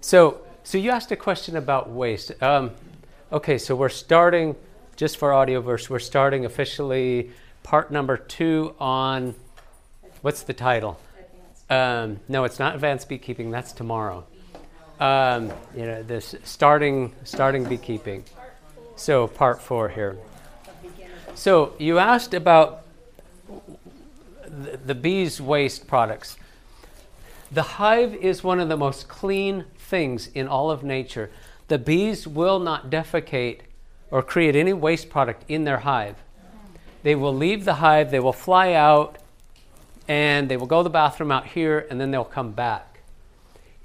So, so you asked a question about waste. Um, okay, so we're starting, just for Audioverse, we're starting officially part number two on, what's the title? Um, no, it's not advanced beekeeping. That's tomorrow. Um, you know, this starting starting beekeeping. So part four here. So you asked about the, the bees' waste products. The hive is one of the most clean things in all of nature. The bees will not defecate or create any waste product in their hive. They will leave the hive, they will fly out, and they will go to the bathroom out here, and then they'll come back.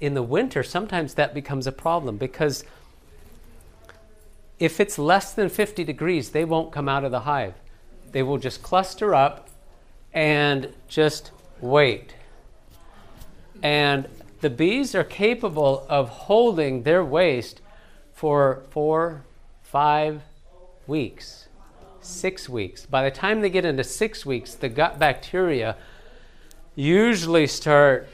In the winter, sometimes that becomes a problem because if it's less than 50 degrees, they won't come out of the hive. They will just cluster up and just wait. And the bees are capable of holding their waste for four, five weeks, six weeks. By the time they get into six weeks, the gut bacteria usually start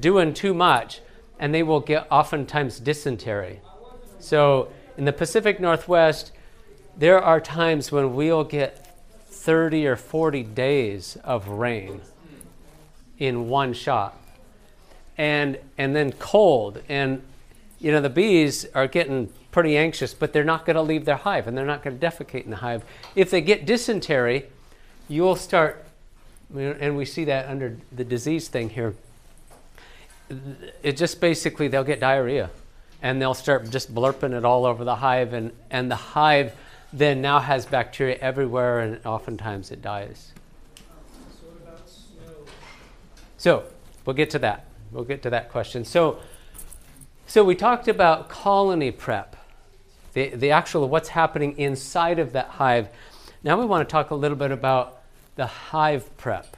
doing too much and they will get oftentimes dysentery. So in the Pacific Northwest, there are times when we'll get 30 or 40 days of rain in one shot. And, and then cold. And, you know, the bees are getting pretty anxious, but they're not going to leave their hive and they're not going to defecate in the hive. If they get dysentery, you'll start, and we see that under the disease thing here. It just basically, they'll get diarrhea and they'll start just blurping it all over the hive, and, and the hive then now has bacteria everywhere, and oftentimes it dies. So we'll get to that. We'll get to that question. So, so we talked about colony prep, the, the actual what's happening inside of that hive. Now we want to talk a little bit about the hive prep.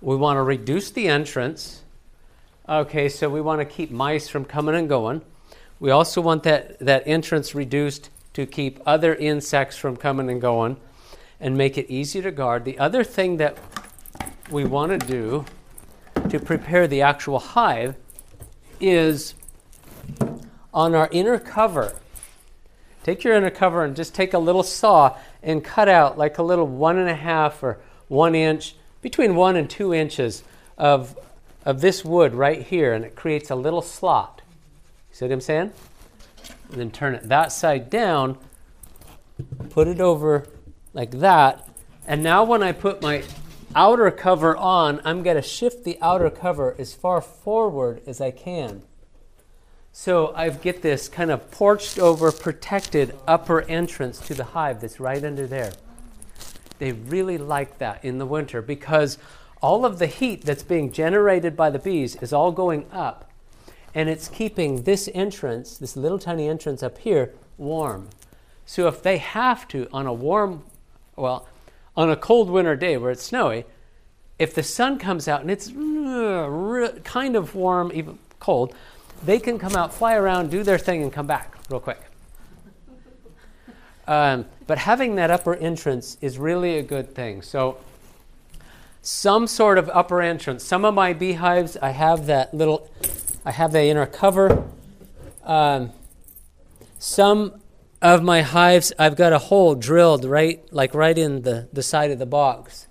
We want to reduce the entrance. Okay, so we want to keep mice from coming and going. We also want that, that entrance reduced to keep other insects from coming and going and make it easy to guard. The other thing that we want to do to prepare the actual hive is on our inner cover. Take your inner cover and just take a little saw and cut out like a little one and a half or one inch, between one and two inches of, of this wood right here, and it creates a little slot. See what I'm saying? and then turn it that side down, put it over like that. And now when I put my outer cover on, I'm going to shift the outer cover as far forward as I can. So I get this kind of porched over, protected upper entrance to the hive that's right under there. They really like that in the winter because all of the heat that's being generated by the bees is all going up and it's keeping this entrance, this little tiny entrance up here, warm. So if they have to, on a warm, well, on a cold winter day where it's snowy, if the sun comes out and it's kind of warm, even cold, they can come out, fly around, do their thing, and come back real quick. Um, but having that upper entrance is really a good thing. So, some sort of upper entrance. Some of my beehives, I have that little I have the inner cover. Um, some of my hives, I've got a hole drilled right, like right in the, the side of the box.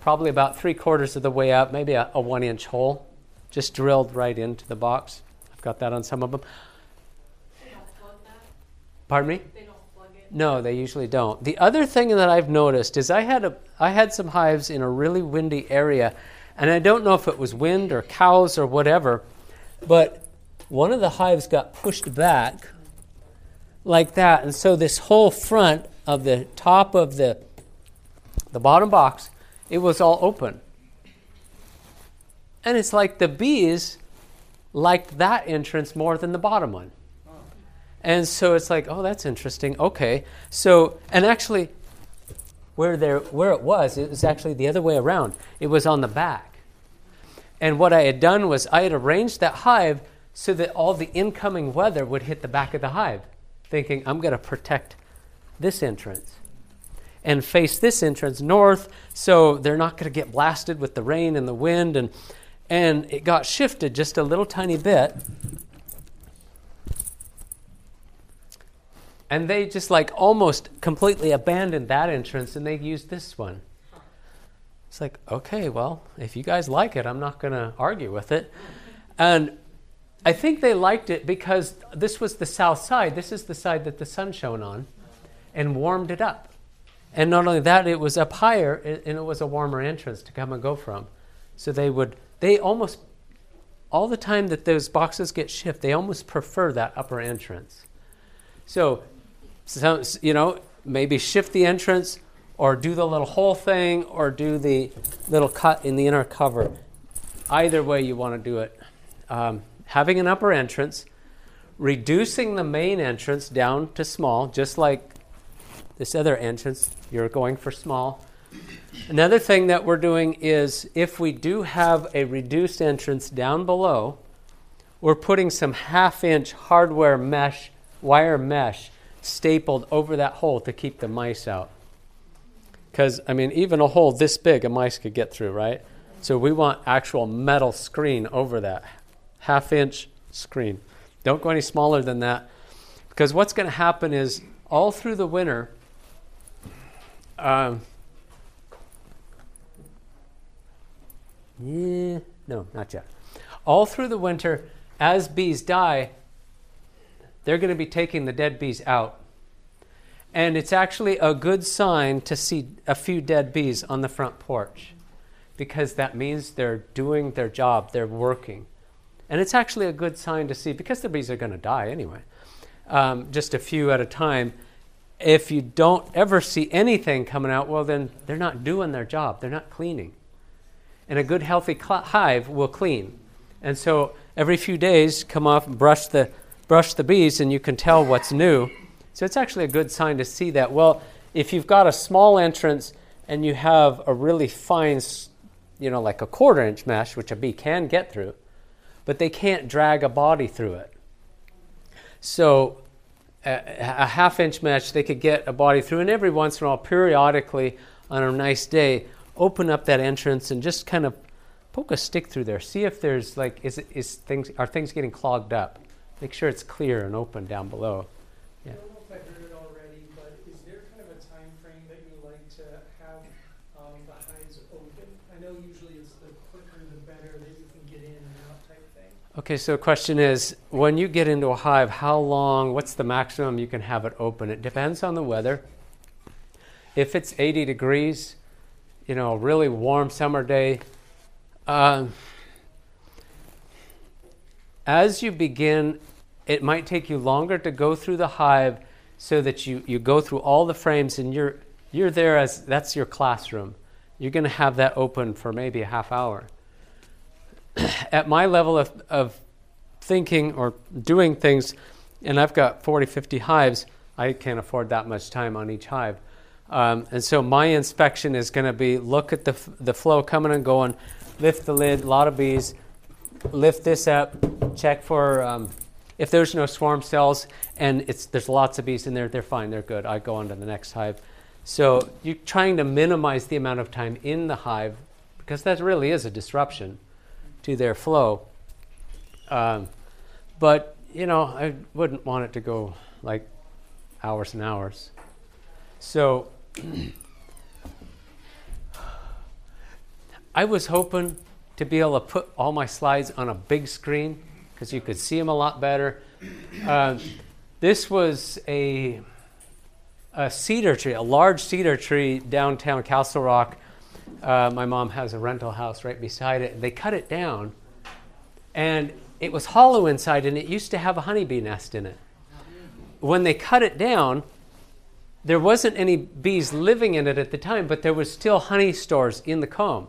Probably about three quarters of the way up, maybe a, a one inch hole, just drilled right into the box. I've got that on some of them. Pardon me? They don't plug it. No, they usually don't. The other thing that I've noticed is I had a I had some hives in a really windy area, and I don't know if it was wind or cows or whatever, but one of the hives got pushed back like that. And so this whole front of the top of the, the bottom box, it was all open. And it's like the bees liked that entrance more than the bottom one. And so it's like, oh, that's interesting. Okay. So, and actually, where, there, where it was, it was actually the other way around. It was on the back. And what I had done was I had arranged that hive so that all the incoming weather would hit the back of the hive, thinking, I'm going to protect this entrance and face this entrance north so they're not going to get blasted with the rain and the wind. And, and it got shifted just a little tiny bit. And they just like almost completely abandoned that entrance and they used this one. It's like, okay, well, if you guys like it, I'm not going to argue with it. And I think they liked it because this was the south side. This is the side that the sun shone on and warmed it up. And not only that, it was up higher and it was a warmer entrance to come and go from. So they would, they almost, all the time that those boxes get shipped, they almost prefer that upper entrance. So, so you know, maybe shift the entrance or do the little hole thing or do the little cut in the inner cover. Either way you want to do it. Um, having an upper entrance, reducing the main entrance down to small, just like this other entrance, you're going for small. Another thing that we're doing is if we do have a reduced entrance down below, we're putting some half inch hardware mesh, wire mesh, stapled over that hole to keep the mice out. Because, I mean, even a hole this big, a mice could get through, right? So we want actual metal screen over that, half inch screen. Don't go any smaller than that. Because what's going to happen is all through the winter, um, yeah, no, not yet. All through the winter, as bees die, they're going to be taking the dead bees out and it's actually a good sign to see a few dead bees on the front porch because that means they're doing their job, they're working. And it's actually a good sign to see because the bees are going to die anyway, um, just a few at a time. If you don't ever see anything coming out, well, then they're not doing their job, they're not cleaning. And a good, healthy cl- hive will clean. And so every few days, come off and brush the, brush the bees, and you can tell what's new so it's actually a good sign to see that. Well, if you've got a small entrance and you have a really fine, you know, like a quarter inch mesh, which a bee can get through, but they can't drag a body through it. So a, a half inch mesh, they could get a body through, and every once in a while, periodically on a nice day, open up that entrance and just kind of poke a stick through there. See if there's like, is, it, is things, are things getting clogged up? Make sure it's clear and open down below. Okay, so the question is when you get into a hive, how long, what's the maximum you can have it open? It depends on the weather. If it's 80 degrees, you know, a really warm summer day, uh, as you begin, it might take you longer to go through the hive so that you, you go through all the frames and you're, you're there as that's your classroom. You're going to have that open for maybe a half hour. at my level of, of thinking or doing things, and I've got 40, 50 hives, I can't afford that much time on each hive. Um, and so my inspection is going to be look at the, f- the flow coming and going, lift the lid, a lot of bees, lift this up, check for um, if there's no swarm cells and it's, there's lots of bees in there, they're fine, they're good. I go on to the next hive. So you're trying to minimize the amount of time in the hive because that really is a disruption to their flow. Um, but, you know, I wouldn't want it to go like hours and hours. So I was hoping to be able to put all my slides on a big screen because you could see them a lot better. Uh, this was a, a cedar tree, a large cedar tree downtown Castle Rock uh, my mom has a rental house right beside it. They cut it down, and it was hollow inside, and it used to have a honeybee nest in it. When they cut it down, there wasn't any bees living in it at the time, but there was still honey stores in the comb.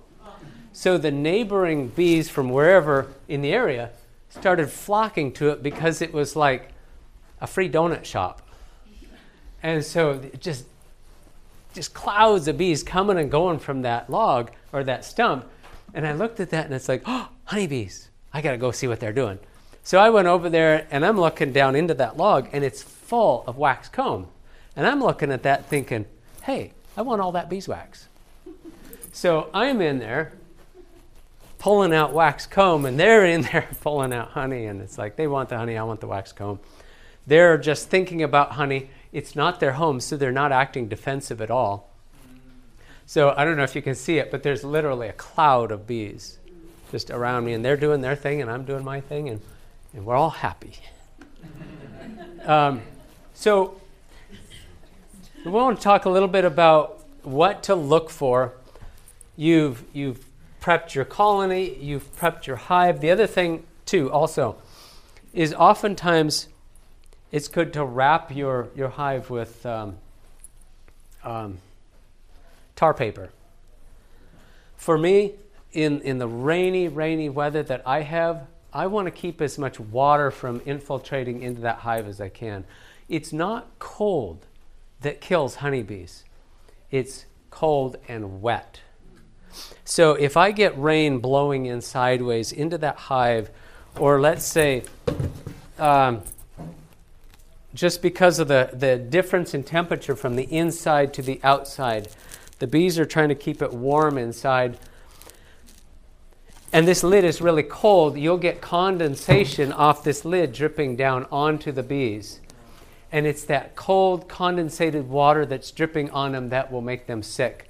So the neighboring bees from wherever in the area started flocking to it because it was like a free donut shop. And so it just just clouds of bees coming and going from that log or that stump. And I looked at that and it's like, oh, honeybees. I got to go see what they're doing. So I went over there and I'm looking down into that log and it's full of wax comb. And I'm looking at that thinking, hey, I want all that beeswax. So I'm in there pulling out wax comb, and they're in there pulling out honey, and it's like they want the honey, I want the wax comb. They're just thinking about honey. It's not their home, so they're not acting defensive at all. So I don't know if you can see it, but there's literally a cloud of bees just around me, and they're doing their thing, and I'm doing my thing, and, and we're all happy. um, so we want to talk a little bit about what to look for. You've, you've prepped your colony, you've prepped your hive. The other thing, too, also, is oftentimes it's good to wrap your, your hive with um, um, tar paper. For me, in, in the rainy, rainy weather that I have, I want to keep as much water from infiltrating into that hive as I can. It's not cold that kills honeybees, it's cold and wet. So if I get rain blowing in sideways into that hive, or let's say um, just because of the, the difference in temperature from the inside to the outside, the bees are trying to keep it warm inside. And this lid is really cold, you'll get condensation off this lid dripping down onto the bees. And it's that cold, condensated water that's dripping on them that will make them sick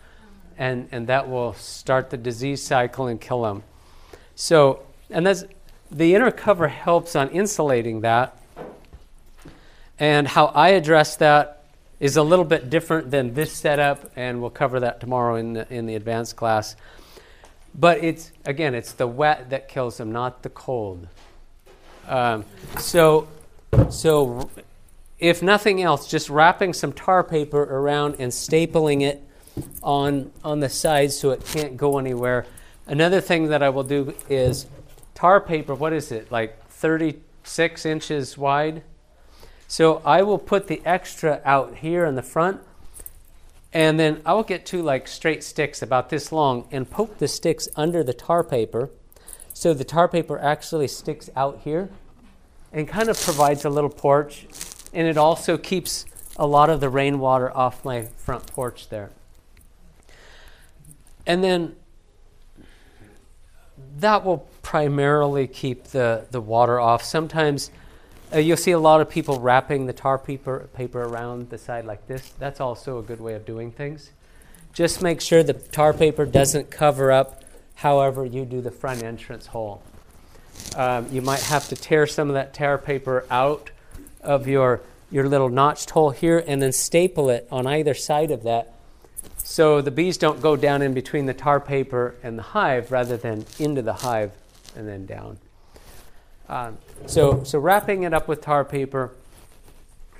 and, and that will start the disease cycle and kill them. So, and that's, the inner cover helps on insulating that. And how I address that is a little bit different than this setup, and we'll cover that tomorrow in the, in the advanced class. But it's, again, it's the wet that kills them, not the cold. Um, so, so, if nothing else, just wrapping some tar paper around and stapling it on, on the sides so it can't go anywhere. Another thing that I will do is tar paper, what is it, like 36 inches wide? So I will put the extra out here in the front, and then I will get two like straight sticks about this long and poke the sticks under the tar paper so the tar paper actually sticks out here and kind of provides a little porch, and it also keeps a lot of the rainwater off my front porch there. And then that will primarily keep the, the water off. Sometimes uh, you'll see a lot of people wrapping the tar paper, paper around the side like this. That's also a good way of doing things. Just make sure the tar paper doesn't cover up however you do the front entrance hole. Um, you might have to tear some of that tar paper out of your, your little notched hole here and then staple it on either side of that so the bees don't go down in between the tar paper and the hive rather than into the hive and then down. Um, so, so wrapping it up with tar paper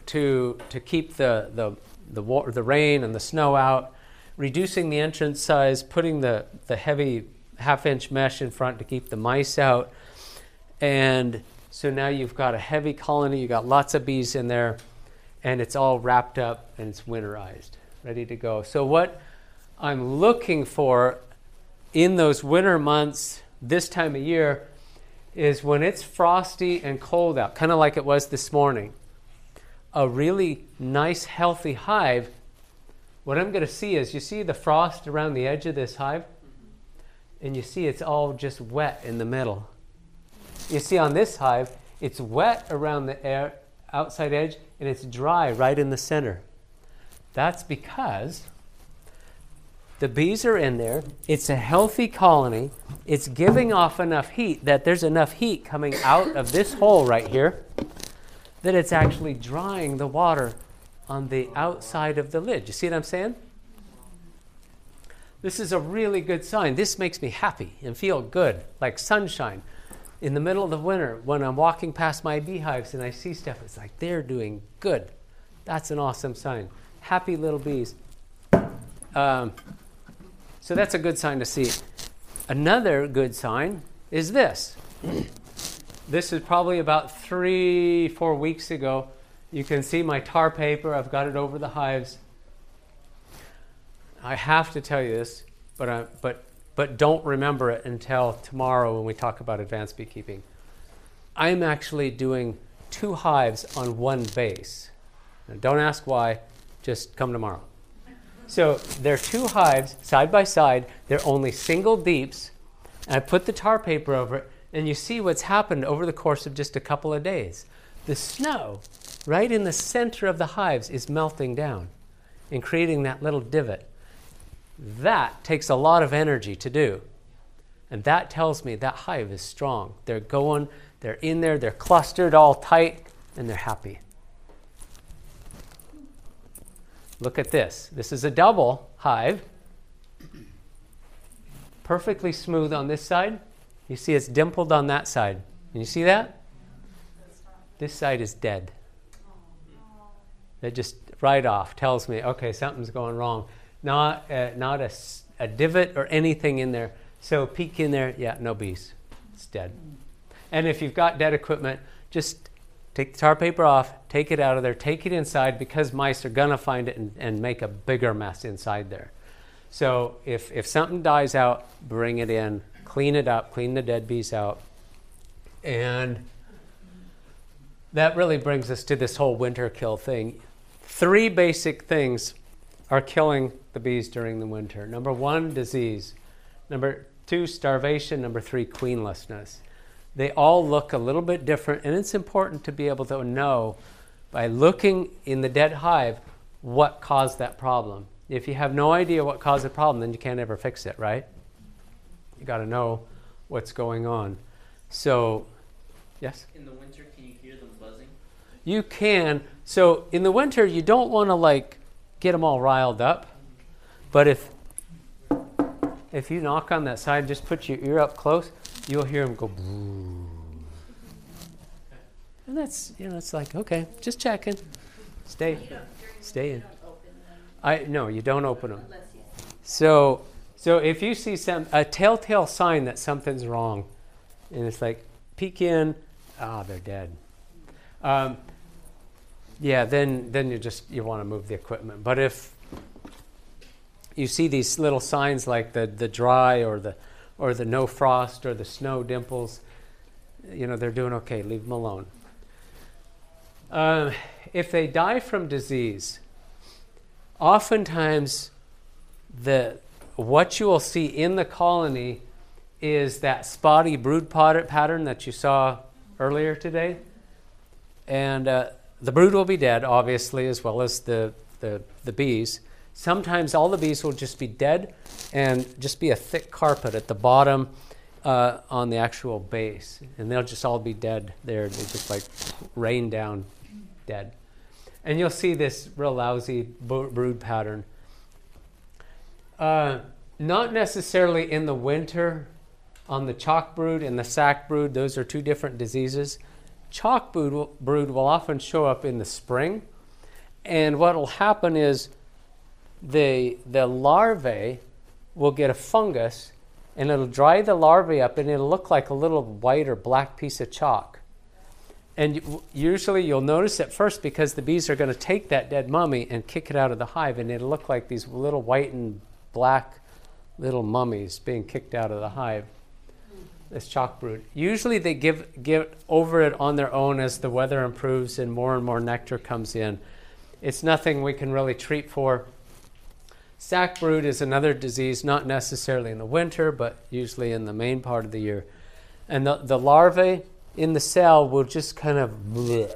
to, to keep the, the, the, water, the rain and the snow out, reducing the entrance size, putting the, the heavy half inch mesh in front to keep the mice out. And so now you've got a heavy colony, you've got lots of bees in there, and it's all wrapped up and it's winterized ready to go. So, what I'm looking for in those winter months this time of year is when it's frosty and cold out, kind of like it was this morning. A really nice, healthy hive. What I'm going to see is you see the frost around the edge of this hive? And you see it's all just wet in the middle. You see on this hive, it's wet around the air, outside edge and it's dry right in the center. That's because the bees are in there. It's a healthy colony. It's giving off enough heat that there's enough heat coming out of this hole right here that it's actually drying the water on the outside of the lid. You see what I'm saying? This is a really good sign. This makes me happy and feel good, like sunshine. In the middle of the winter, when I'm walking past my beehives and I see stuff, it's like they're doing good. That's an awesome sign happy little bees. Um, so that's a good sign to see. Another good sign is this. this is probably about three, four weeks ago. You can see my tar paper. I've got it over the hives. I have to tell you this, but, uh, but, but don't remember it until tomorrow when we talk about advanced beekeeping. I'm actually doing two hives on one base. Now, don't ask why just come tomorrow. So there are two hives side by side. They're only single deeps, And I put the tar paper over it, and you see what's happened over the course of just a couple of days. The snow right in the center of the hives is melting down and creating that little divot. That takes a lot of energy to do. And that tells me that hive is strong. They're going, they're in there, they're clustered all tight, and they're happy. Look at this. This is a double hive. Perfectly smooth on this side. You see it's dimpled on that side. Can you see that? This side is dead. That just right off tells me, okay, something's going wrong. Not, uh, not a, a divot or anything in there. So peek in there, yeah, no bees. It's dead. And if you've got dead equipment, just take the tar paper off, take it out of there, take it inside because mice are to find it and, and make a bigger mess inside there. So if, if something dies out, bring it in, clean it up, clean the dead bees out. And that really brings us to this whole winter kill thing. Three basic things are killing the bees during the winter. Number one, disease. Number two, starvation. Number three, queenlessness. They all look a little bit different, and it's important to be able to know by looking in the dead hive what caused that problem. If you have no idea what caused the problem, then you can't ever fix it, right? You got to know what's going on. So, yes? In the winter, can you hear them buzzing? You can. So, in the winter, you don't want to like get them all riled up. But if if you knock on that side, just put your ear up close, you'll hear them go. And that's you know it's like okay, just checking, stay, stay in. I no, you don't open them. So so if you see some a telltale sign that something's wrong, and it's like peek in, ah, they're dead. Um, yeah, then then you just you want to move the equipment. But if you see these little signs like the the dry or the or the no frost or the snow dimples, you know they're doing okay. Leave them alone. Um, if they die from disease, oftentimes the what you will see in the colony is that spotty brood pattern that you saw earlier today, and uh, the brood will be dead, obviously, as well as the, the, the bees. Sometimes all the bees will just be dead and just be a thick carpet at the bottom uh, on the actual base. And they'll just all be dead there. They just like rain down dead. And you'll see this real lousy brood pattern. Uh, not necessarily in the winter on the chalk brood and the sac brood, those are two different diseases. Chalk brood will, brood will often show up in the spring, and what will happen is the, the larvae will get a fungus and it'll dry the larvae up and it'll look like a little white or black piece of chalk. And usually you'll notice at first because the bees are going to take that dead mummy and kick it out of the hive, and it'll look like these little white and black little mummies being kicked out of the hive this chalk brood. Usually they give get over it on their own as the weather improves and more and more nectar comes in. It's nothing we can really treat for. Sac brood is another disease, not necessarily in the winter, but usually in the main part of the year. And the, the larvae in the cell will just kind of bleh.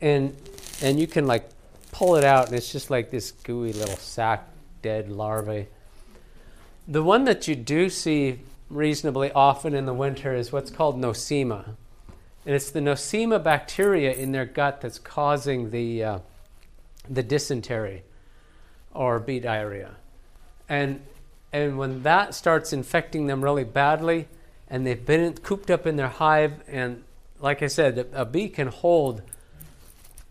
and and you can like pull it out and it's just like this gooey little sac dead larvae. The one that you do see reasonably often in the winter is what's called nosema. And it's the nosema bacteria in their gut that's causing the, uh, the dysentery or bee diarrhea. And, and when that starts infecting them really badly, and they've been cooped up in their hive, and like I said, a bee can hold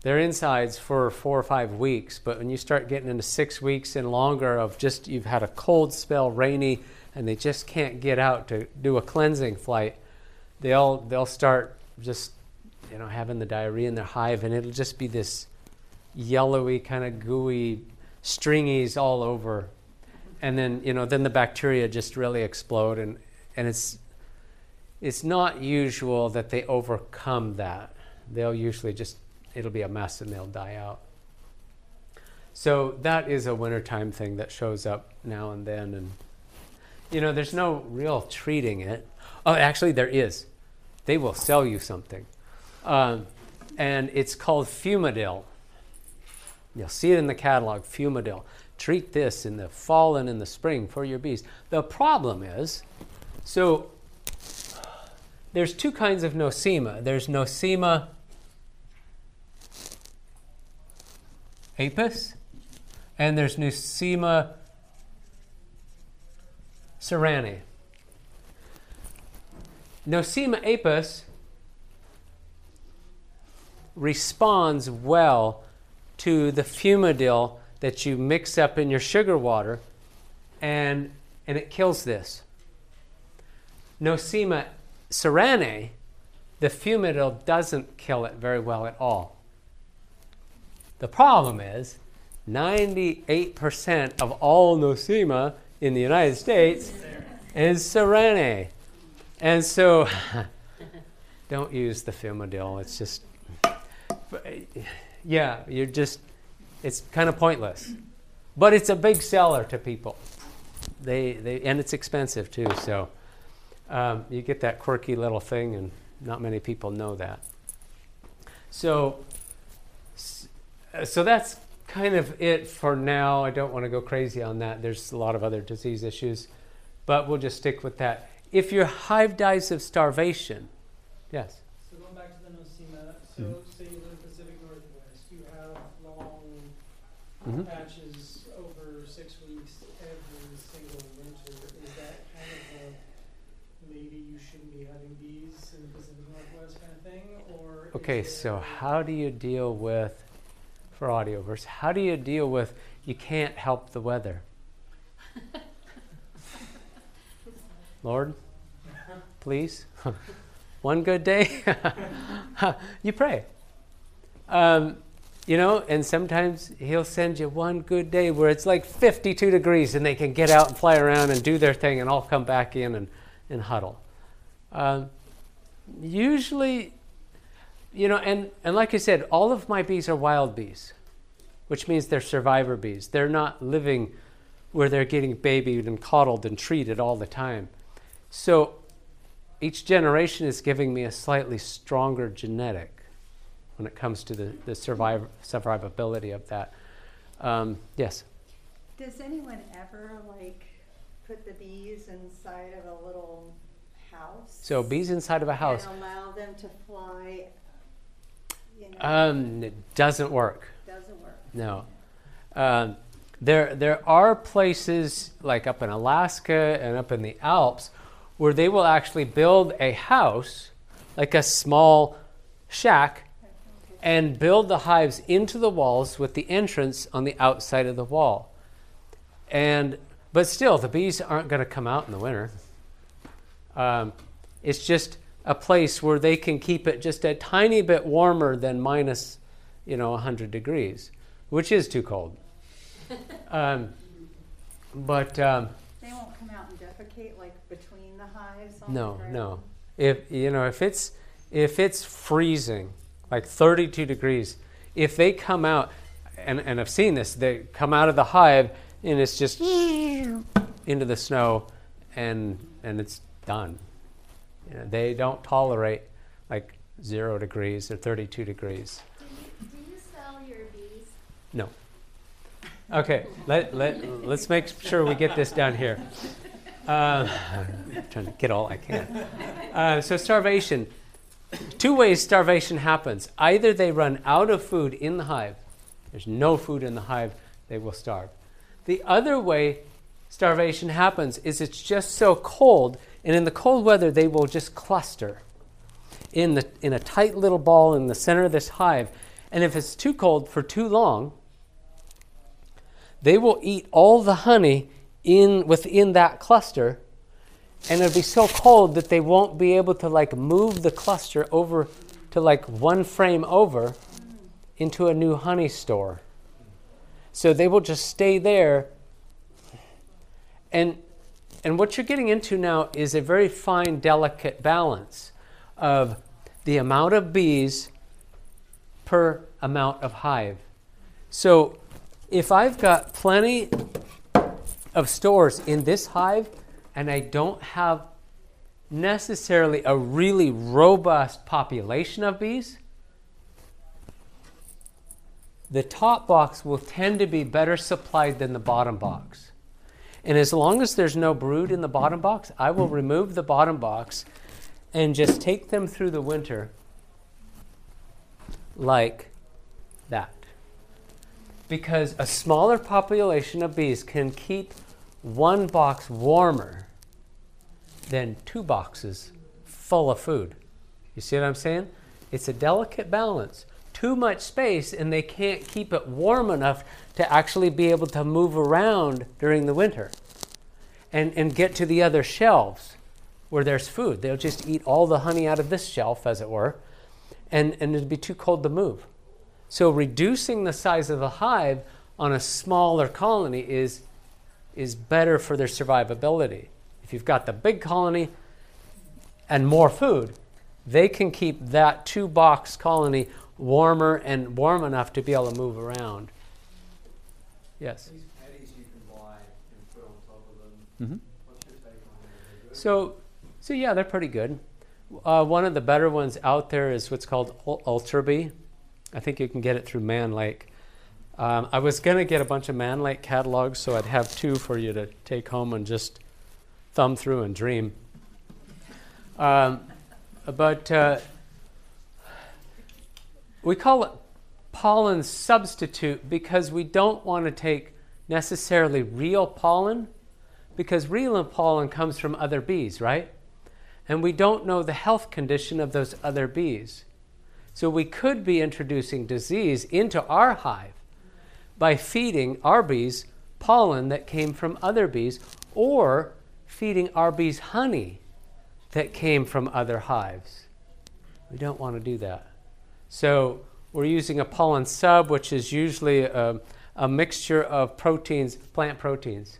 their insides for four or five weeks, but when you start getting into six weeks and longer of just you've had a cold spell, rainy, and they just can't get out to do a cleansing flight, they'll they'll start just you know having the diarrhea in their hive, and it'll just be this yellowy kind of gooey stringies all over, and then you know then the bacteria just really explode, and and it's it's not usual that they overcome that. They'll usually just it'll be a mess and they'll die out. So that is a wintertime thing that shows up now and then and you know, there's no real treating it. Oh, actually, there is. They will sell you something. Um, and it's called Fumadil. You'll see it in the catalog, Fumadil. Treat this in the fall and in the spring for your bees. The problem is, so there's two kinds of nosema. There's nosema apis, and there's nosema ceranae. Nosema apis responds well to the fumadil that you mix up in your sugar water, and, and it kills this. Nosema ceranae, the fumadil doesn't kill it very well at all. The problem is 98% of all nosema in the United States is ceranae. And so don't use the fumadil. It's just, yeah, you're just, it's kind of pointless. But it's a big seller to people. They, they, and it's expensive too. So um, you get that quirky little thing, and not many people know that. So, so that's kind of it for now. I don't want to go crazy on that. There's a lot of other disease issues, but we'll just stick with that. If your hive dies of starvation, yes. So going back to the nosema, so mm-hmm. say you live in the Pacific Northwest, you have long mm-hmm. patches over six weeks every single winter. Is that kind of a maybe you shouldn't be having bees in the Pacific Northwest kind of thing, or? Okay, so how do you deal with for audioverse. How do you deal with you can't help the weather? Lord, please, one good day, you pray. Um, you know, and sometimes He'll send you one good day where it's like 52 degrees and they can get out and fly around and do their thing and all come back in and, and huddle. Um, usually, you know, and, and like I said, all of my bees are wild bees, which means they're survivor bees. They're not living where they're getting babied and coddled and treated all the time. So each generation is giving me a slightly stronger genetic when it comes to the, the survive, survivability of that. Um, yes? Does anyone ever like put the bees inside of a little house? So bees inside of a house. And allow them to fly you know? Um, it doesn't work. Doesn't work. No. Um, there, there are places like up in Alaska and up in the Alps where they will actually build a house, like a small shack, and build the hives into the walls with the entrance on the outside of the wall. And but still, the bees aren't going to come out in the winter. Um, it's just a place where they can keep it just a tiny bit warmer than minus, you know, 100 degrees, which is too cold. um, but um, they won't come out and defecate like between the hives. no, the no. If you know, if it's if it's freezing, like 32 degrees, if they come out, and, and I've seen this, they come out of the hive and it's just into the snow, and and it's done. You know, they don't tolerate like zero degrees or 32 degrees. Do you, sell your bees? No. Okay, let, let, let's make sure we get this done here. Uh, I'm trying to get all I can. Uh, so, starvation. Two ways starvation happens. Either they run out of food in the hive, there's no food in the hive, they will starve. The other way starvation happens is it's just so cold and in the cold weather, they will just cluster in, the, in a tight little ball in the center of this hive. And if it's too cold for too long, they will eat all the honey in, within that cluster. And it'll be so cold that they won't be able to like move the cluster over to like one frame over into a new honey store. So they will just stay there. And and what you're getting into now is a very fine, delicate balance of the amount of bees per amount of hive. So if I've got plenty of stores in this hive, and I don't have necessarily a really robust population of bees, the top box will tend to be better supplied than the bottom box. And as long as there's no brood in the bottom box, I will remove the bottom box and just take them through the winter like that. Because a smaller population of bees can keep one box warmer than two boxes full of food. You see what I'm saying? It's a delicate balance. Too much space, and they can't keep it warm enough to actually be able to move around during the winter and, and get to the other shelves where there's food. They'll just eat all the honey out of this shelf, as it were, and, and it'd be too cold to move. So, reducing the size of the hive on a smaller colony is, is better for their survivability. If you've got the big colony and more food, they can keep that two box colony warmer and warm enough to be able to move around. Yes? These you can buy and put on top of them, Mm-hmm. what's your take on them? Are they good? So, so yeah, they're pretty good. Uh, one of the better ones out there is what's called Ul- Ultra Bee. I think you can get it through Mann Lake. Um, I was going to get a bunch of Mann Lake catalogs, so I'd have two for you to take home and just thumb through and dream. Um, but uh, we call it pollen substitute because we don't want to take necessarily real pollen because real pollen comes from other bees, right? And we don't know the health condition of those other bees. So we could be introducing disease into our hive by feeding our bees pollen that came from other bees or feeding our bees honey that came from other hives. We don't want to do that. So we're using a pollen sub, which is usually a, a mixture of proteins, plant proteins.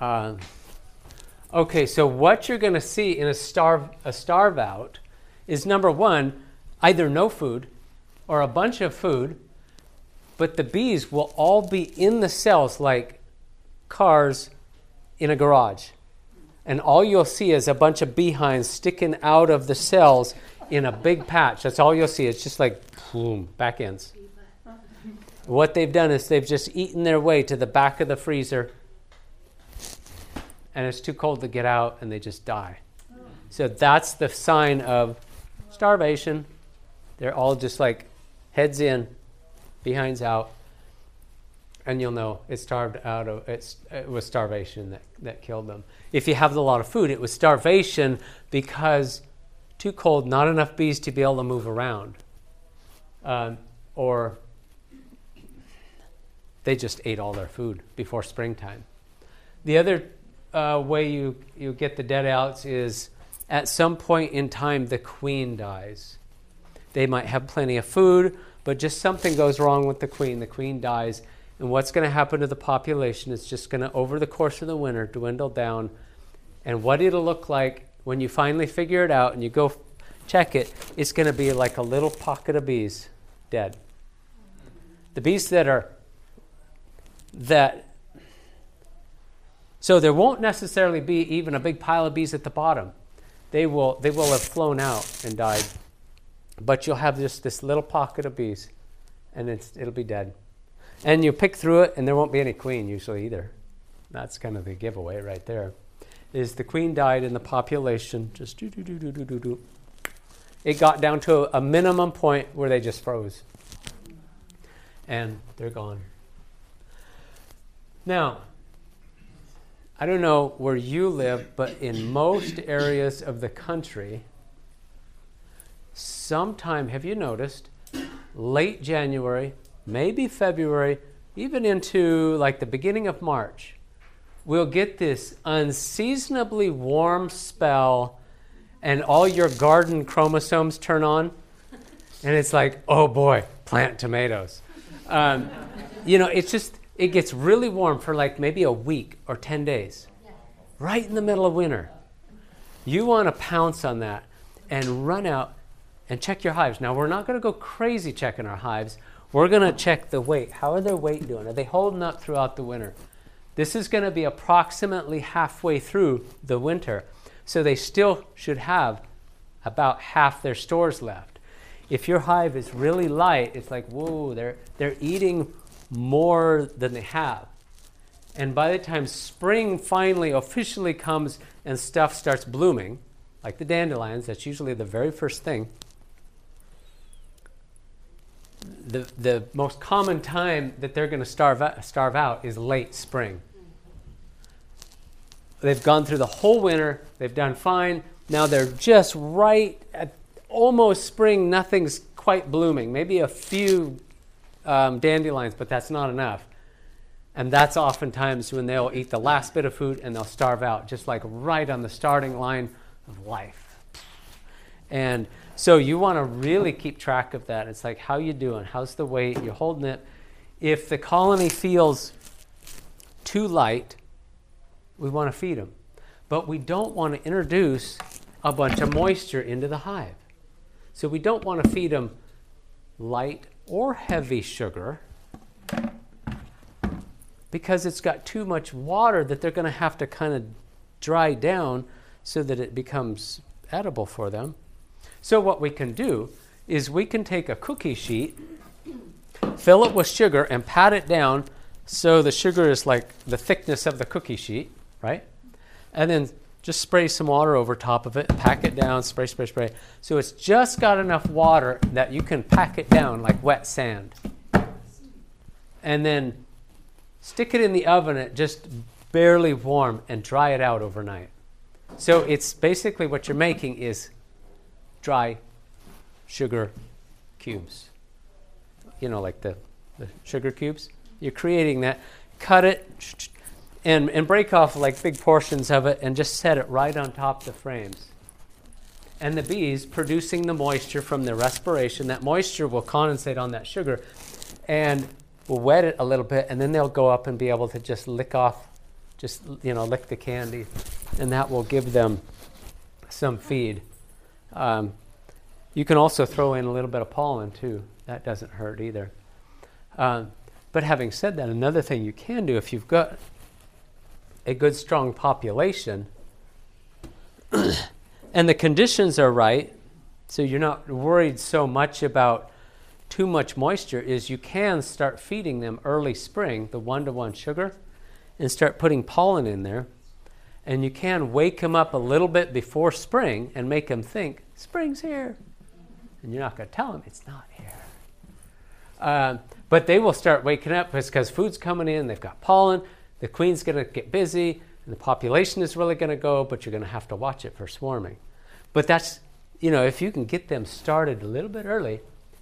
Um, okay, so what you're going to see in a starve, a starve out is number one, either no food or a bunch of food, but the bees will all be in the cells like cars in a garage. And all you'll see is a bunch of behinds sticking out of the cells in a big patch. That's all you'll see. It's just like boom, back ends. What they've done is they've just eaten their way to the back of the freezer, and it's too cold to get out, and they just die. So that's the sign of starvation. They're all just like heads in, behinds out, and you'll know it starved out of it was starvation that, that killed them. If you have a lot of food, it was starvation because too cold, not enough bees to be able to move around, um, or they just ate all their food before springtime. The other uh, way you, you get the dead outs is at some point in time the queen dies. They might have plenty of food, but just something goes wrong with the queen. The queen dies, and what's going to happen to the population is just going to, over the course of the winter, dwindle down. And what it'll look like when you finally figure it out and you go check it, it's going to be like a little pocket of bees dead. The bees that are that so there won't necessarily be even a big pile of bees at the bottom. They will they will have flown out and died. But you'll have just this little pocket of bees and it's, it'll be dead. And you pick through it and there won't be any queen usually either. That's kind of the giveaway right there. Is the queen died and the population just do do do do do do do. It got down to a minimum point where they just froze. And they're gone. Now, I don't know where you live, but in most areas of the country, sometime, have you noticed, late January, maybe February, even into like the beginning of March, we'll get this unseasonably warm spell and all your garden chromosomes turn on. And it's like, oh boy, plant tomatoes. Um, you know, it's just, it gets really warm for like maybe a week or 10 days, right in the middle of winter. You want to pounce on that and run out and check your hives. Now, we're not going to go crazy checking our hives. We're going to check the weight. How are their weight doing? Are they holding up throughout the winter? This is going to be approximately halfway through the winter. So they still should have about half their stores left. If your hive is really light, it's like, whoa, they're, they're eating more than they have. And by the time spring finally officially comes and stuff starts blooming, like the dandelions, that's usually the very first thing. The, the most common time that they're going to starve, starve out is late spring. They've gone through the whole winter, they've done fine. Now they're just right at almost spring, nothing's quite blooming. Maybe a few um, dandelions, but that's not enough. And that's oftentimes when they'll eat the last bit of food and they'll starve out, just like right on the starting line of life. And so you want to really keep track of that. It's like how you doing? How's the weight? You're holding it. If the colony feels too light, we want to feed them. But we don't want to introduce a bunch of moisture into the hive. So we don't want to feed them light or heavy sugar because it's got too much water that they're going to have to kind of dry down so that it becomes edible for them. So, what we can do is we can take a cookie sheet, fill it with sugar, and pat it down so the sugar is like the thickness of the cookie sheet, right? And then just spray some water over top of it, pack it down, spray, spray, spray. So it's just got enough water that you can pack it down like wet sand. And then stick it in the oven at just barely warm and dry it out overnight. So it's basically what you're making is dry sugar cubes. You know, like the, the sugar cubes. You're creating that. Cut it and, and break off like big portions of it and just set it right on top the frames. And the bees producing the moisture from their respiration, that moisture will condensate on that sugar and will wet it a little bit, and then they'll go up and be able to just lick off, just, you know, lick the candy, and that will give them some feed. Um, you can also throw in a little bit of pollen too. That doesn't hurt either. Um, but having said that, another thing you can do if you've got a good, strong population and the conditions are right, so you're not worried so much about too much moisture, is you can start feeding them early spring, the one to one sugar, and start putting pollen in there. And you can wake them up a little bit before spring and make them think, spring's here. And you're not going to tell them it's not here. Uh, but they will start waking up because food's coming in, they've got pollen, the queen's going to get busy and the population is really going to go, but you're going to have to watch it for swarming. But that's, you know, if you can get them started a little bit early,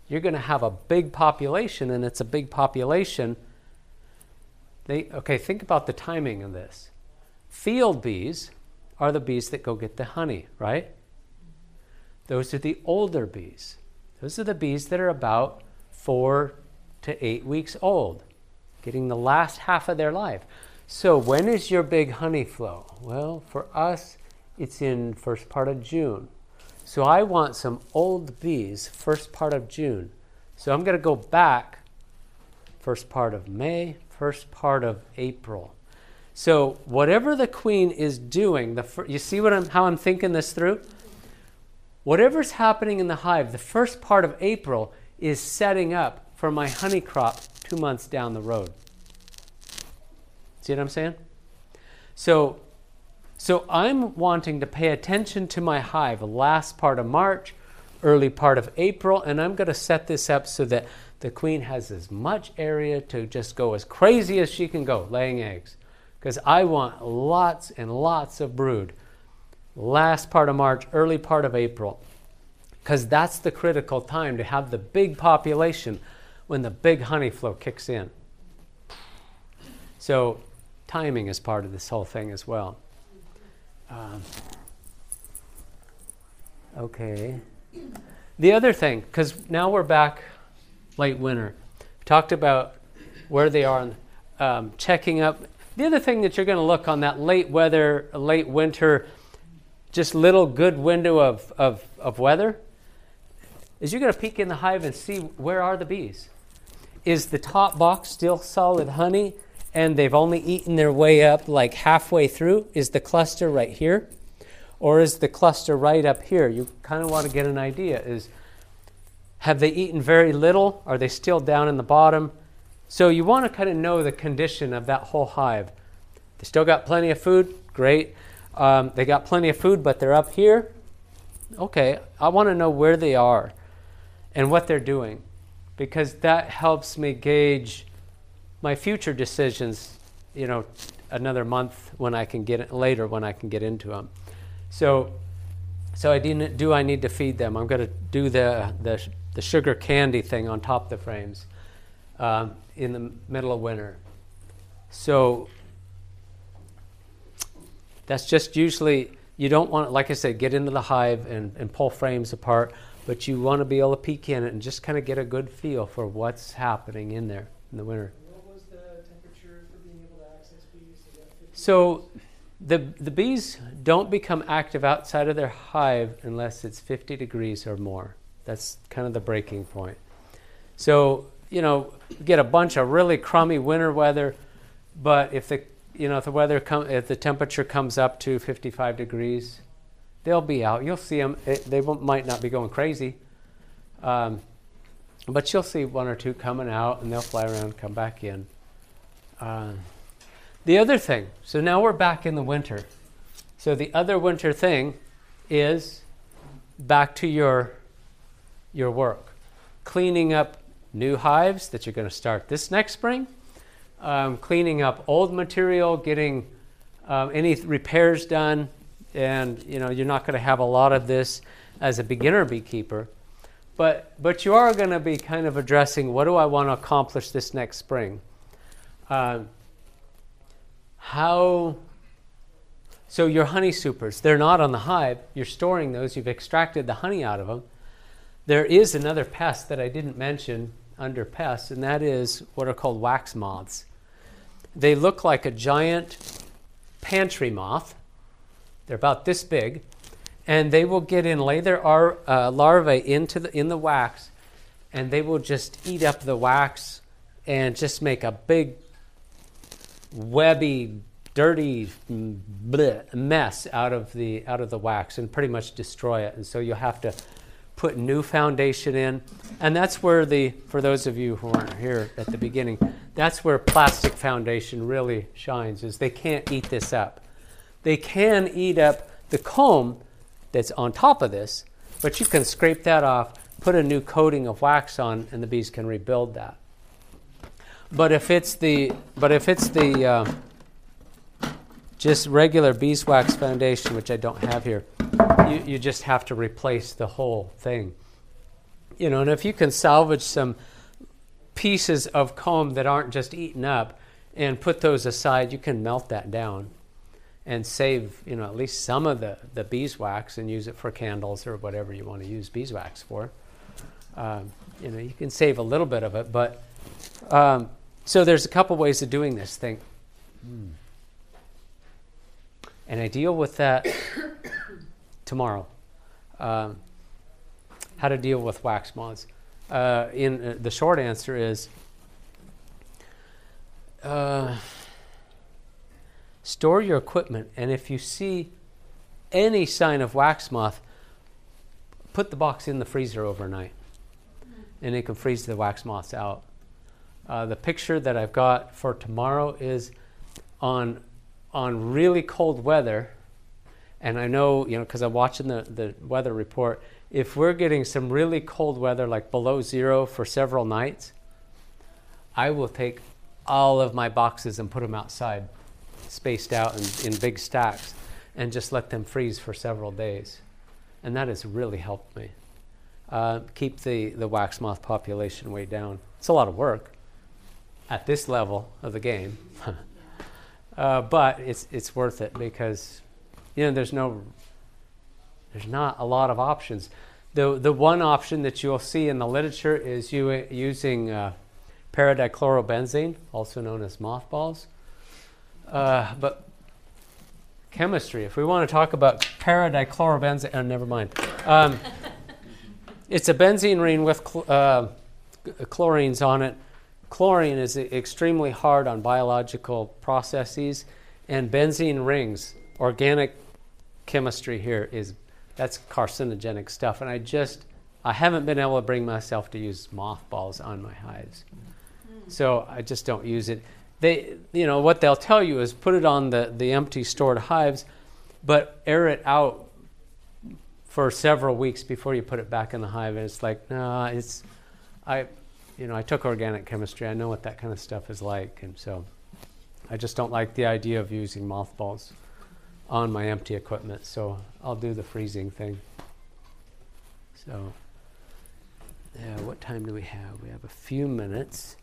you're going to have a big population, and it's a big population. They, okay, think about the timing of this. Field bees are the bees that go get the honey, right? Those are the older bees. Those are the bees that are about four to eight weeks old, getting the last half of their life. So when is your big honey flow? Well, for us, it's in first part of June. So I want some old bees first part of June. So I'm going to go back first part of May, first part of April. So whatever the queen is doing, the fir- you see what I'm, how I'm thinking this through? Whatever's happening in the hive, the first part of April is setting up for my honey crop two months down the road. See what I'm saying? So, so I'm wanting to pay attention to my hive last part of March, early part of April, and I'm going to set this up so that the queen has as much area to just go as crazy as she can go laying eggs. Because I want lots and lots of brood. Last part of March, early part of April. Because that's the critical time to have the big population when the big honey flow kicks in. So timing is part of this whole thing as well. Um, okay. The other thing, because now we're back late winter, we talked about where they are, um, checking up. The other thing that you're going to look on that late weather, late winter, just little good window of, of, of weather is you're going to peek in the hive and see where are the bees. Is the top box still solid honey? and they've only eaten their way up like halfway through? Is the cluster right here? Or is the cluster right up here? You kind of want to get an idea. Is have they eaten very little? Are they still down in the bottom? So you want to kind of know the condition of that whole hive. They still got plenty of food? Great. Um, they got plenty of food, but they're up here? Okay, I want to know where they are and what they're doing because that helps me gauge my future decisions, you know, another month when I can get it, later when I can get into them. So, so I do I need to feed them? I'm going to do the, the, the sugar candy thing on top of the frames um, in the middle of winter. So that's just usually, you don't want, like I said, get into the hive and, and pull frames apart, but you want to be able to peek in it and just kind of get a good feel for what's happening in there in the winter. What was the temperature for being able to access bees? Is that 50? So the, the bees don't become active outside of their hive unless it's 50 degrees or more. That's kind of the breaking point. So, you know, get a bunch of really crummy winter weather, but if the you know if the weather come if the temperature comes up to 55 degrees, they'll be out. You'll see them. It, they might not be going crazy, um, but you'll see one or two coming out, and they'll fly around, come back in. Uh, the other thing. So now we're back in the winter. So the other winter thing is back to your your work, cleaning up new hives that you're going to start this next spring, um, cleaning up old material, getting um, any repairs done, and you know you're not going to have a lot of this as a beginner beekeeper, but but you are going to be kind of addressing what do I want to accomplish this next spring. Um, how so your honey supers they're not on the hive. You're storing those. You've extracted the honey out of them there is another pest that i didn't mention under pests and that is what are called wax moths they look like a giant pantry moth they're about this big and they will get in lay their ar- uh, larvae into the in the wax and they will just eat up the wax and just make a big webby, dirty bleh, mess out of the out of the wax and pretty much destroy it. And so you'll have to put new foundation in, and that's where the for those of you who aren't here at the beginning, that's where plastic foundation really shines. Is they can't eat this up. They can eat up the comb that's on top of this, but you can scrape that off, put a new coating of wax on, and the bees can rebuild that. But if it's the but if it's the uh, just regular beeswax foundation, which I don't have here, you, you just have to replace the whole thing. You know, and if you can salvage some pieces of comb that aren't just eaten up and put those aside, you can melt that down and save, you know, at least some of the, the beeswax and use it for candles or whatever you want to use beeswax for. Um, you know, you can save a little bit of it, but um, so there's a couple ways of doing this thing. And I deal with that tomorrow. Um, how to deal with wax moths. Uh, in uh, the short answer is uh, store your equipment, and if you see any sign of wax moth, put the box in the freezer overnight, and it can freeze the wax moths out. Uh, the picture that I've got for tomorrow is on on really cold weather, and I know you know because I'm watching the the weather report. If we're getting some really cold weather, like below zero for several nights, I will take all of my boxes and put them outside, spaced out in, in big stacks, and just let them freeze for several days, and that has really helped me uh, keep the the wax moth population way down. It's a lot of work at this level of the game. uh, but it's it's worth it because you know there's no there's not a lot of options. The the one option that you'll see in the literature is you using uh, paradichlorobenzene, also known as mothballs. Uh, but chemistry, if we want to talk about paradichlorobenzene, oh, never mind. Um, it's a benzene ring with cl- uh, chlorines on it chlorine is extremely hard on biological processes, and benzene rings, organic chemistry here is that's carcinogenic stuff. And I just I haven't been able to bring myself to use mothballs on my hives, so I just don't use it. They, you know, what they'll tell you is put it on the the empty stored hives, but air it out for several weeks before you put it back in the hive. And it's like, nah, it's I you know, I took organic chemistry. I know what that kind of stuff is like, and so I just don't like the idea of using mothballs on my empty equipment. So I'll do the freezing thing. So, yeah, what time do we have? We have a few minutes.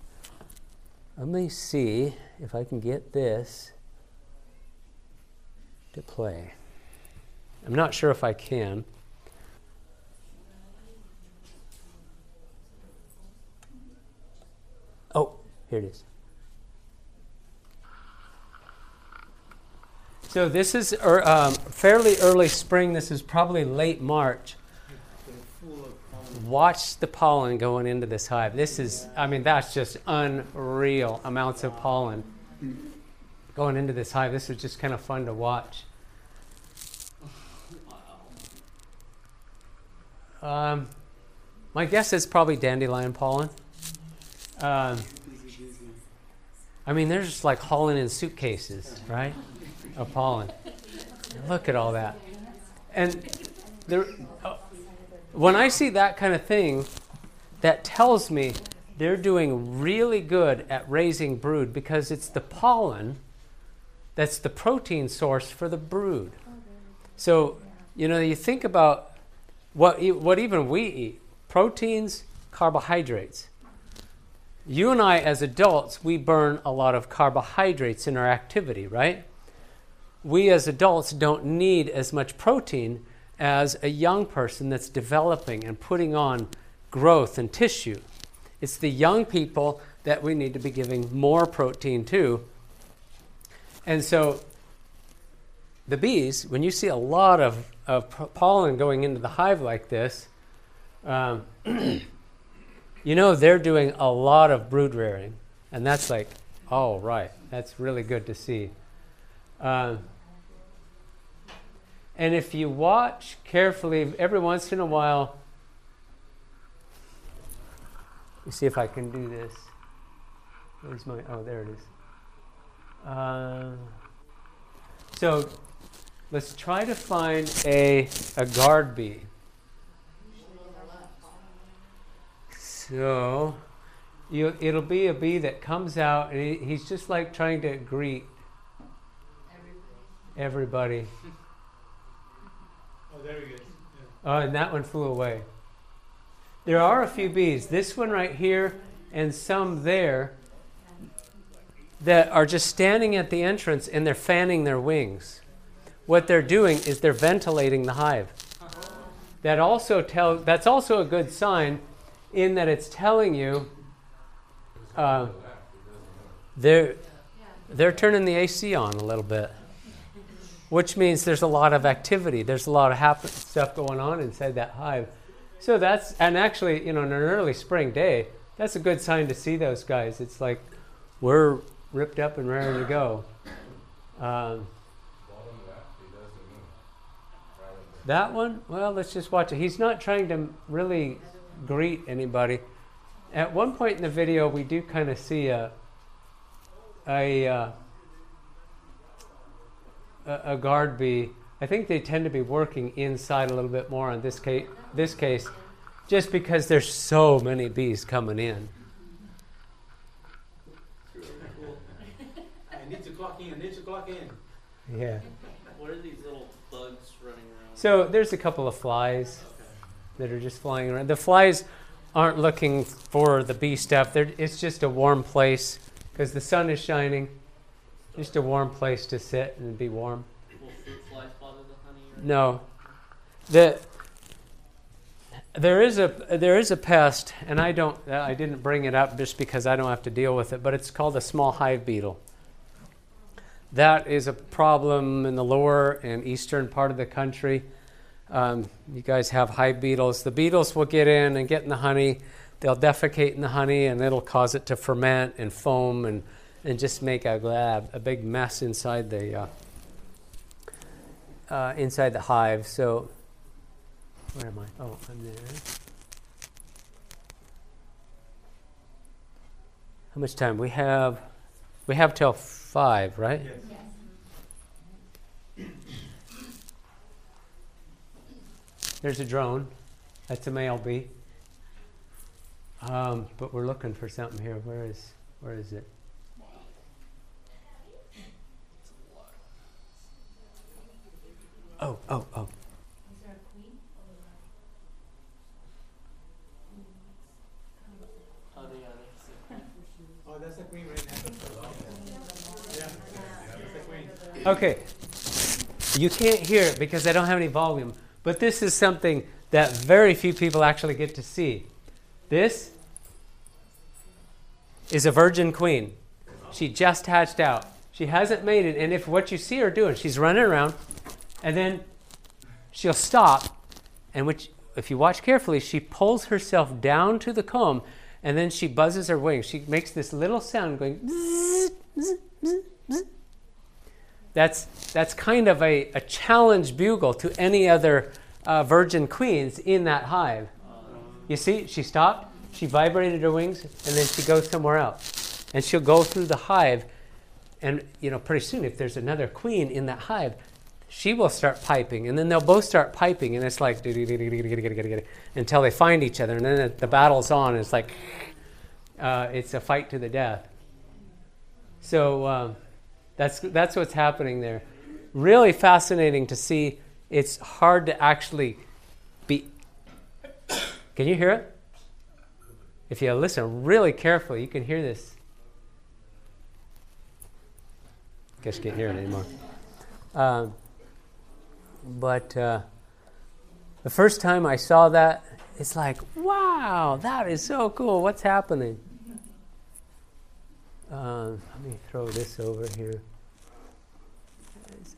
Let me see if I can get this to play. I'm not sure if I can. Oh, here it is. So this is er, um, fairly early spring. This is probably late March. Watch the pollen going into this hive. This is, I mean, that's just unreal amounts of pollen going into this hive. This is just kind of fun to watch. Um, my guess is probably dandelion pollen. Um, I mean, they're just like hauling in suitcases, right? Of pollen. Look at all that. And there, uh, when I see that kind of thing, that tells me they're doing really good at raising brood because it's the pollen that's the protein source for the brood. So, you know, you think about what, what even we eat proteins, carbohydrates. You and I, as adults, we burn a lot of carbohydrates in our activity, right? We, as adults, don't need as much protein as a young person that's developing and putting on growth and tissue. It's the young people that we need to be giving more protein to. And so, the bees, when you see a lot of, of pollen going into the hive like this, um, you know they're doing a lot of brood rearing, and that's like, oh right, that's really good to see. Um, and if you watch carefully, every once in a while, me see if I can do this. Where's my? Oh, there it is. Uh, so let's try to find a a guard bee. So you, it'll be a bee that comes out and he, he's just like trying to greet everybody. everybody. Oh, there he is. Oh, and that one flew away. There are a few bees, this one right here and some there, that are just standing at the entrance and they're fanning their wings. What they're doing is they're ventilating the hive. That also tell, that's also a good sign in that it's telling you uh, they're, they're turning the AC on a little bit, which means there's a lot of activity. There's a lot of happen- stuff going on inside that hive. So that's, and actually, you know, on an early spring day, that's a good sign to see those guys. It's like we're ripped up and ready to go. Um, that one, well, let's just watch it. He's not trying to really greet anybody. At one point in the video, we do kind of see a a, uh, a guard bee. I think they tend to be working inside a little bit more on this case. This case, just because there's so many bees coming in. I need to clock in, I need to clock in. Yeah. What are these little bugs running around? So there's a couple of flies that are just flying around. The flies aren't looking for the bee stuff. They're, it's just a warm place because the sun is shining. Just a warm place to sit and be warm. Will fruit flies bother the honey? Or No, the there is a there is a pest, and I don't I didn't bring it up just because I don't have to deal with it. But it's called a small hive beetle. That is a problem in the lower and eastern part of the country. Um, you guys have hive beetles. The beetles will get in and get in the honey. they'll defecate in the honey and it'll cause it to ferment and foam and, and just make a, a big mess inside the uh, uh, inside the hive. So where am I? Oh, I'm there. How much time we have? We have till five, right? There's a drone. That's a male bee. Um, but we're looking for something here. Where is where is it? Oh, oh, oh. Okay. You can't hear it because I don't have any volume, but this is something that very few people actually get to see. This is a virgin queen. She just hatched out. She hasn't made it, and if what you see her doing, she's running around, and then she'll stop, and which, if you watch carefully, she pulls herself down to the comb, and then she buzzes her wings. She makes this little sound going. Bzzz, bzzz, bzzz. That's that's kind of a, a challenge bugle to any other uh, virgin queens in that hive. You see, she stopped, she vibrated her wings, and then she goes somewhere else. And she'll go through the hive, and you know, pretty soon, if there's another queen in that hive, she will start piping, and then they'll both start piping, and it's like until they find each other, and then the battle's on. And it's like uh, it's a fight to the death. So um, that's that's what's happening there. Really fascinating to see. It's hard to actually be. Can you hear it? If you listen really carefully, you can hear this. I Guess you can't hear it anymore. Um, but uh, the first time I saw that, it's like, wow, that is so cool. What's happening? Uh, let me throw this over here.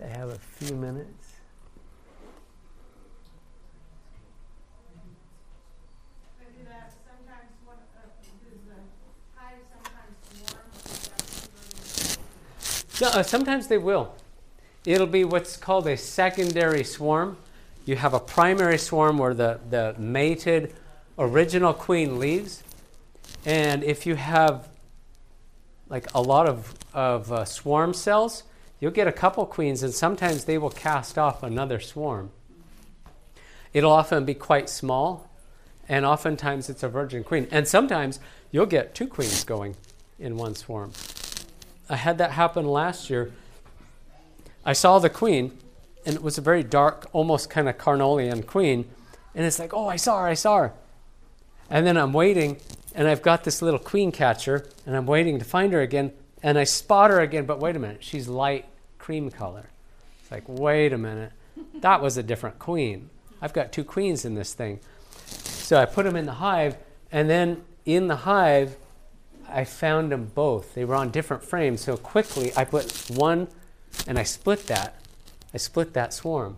I have a few minutes. No, uh, sometimes they will. It'll be what's called a secondary swarm. You have a primary swarm where the, the mated original queen leaves. And if you have like a lot of, of uh, swarm cells, you'll get a couple queens, and sometimes they will cast off another swarm. It'll often be quite small, and oftentimes it's a virgin queen. And sometimes you'll get two queens going in one swarm. I had that happen last year. I saw the queen, and it was a very dark, almost kind of Carniolan queen. And it's like, oh, I saw her, I saw her. And then I'm waiting, and I've got this little queen catcher, and I'm waiting to find her again, and I spot her again, but wait a minute, she's light cream color. It's like, wait a minute, that was a different queen. I've got two queens in this thing. So I put them in the hive, and then in the hive, I found them both. They were on different frames, so quickly I put one and I split that. I split that swarm.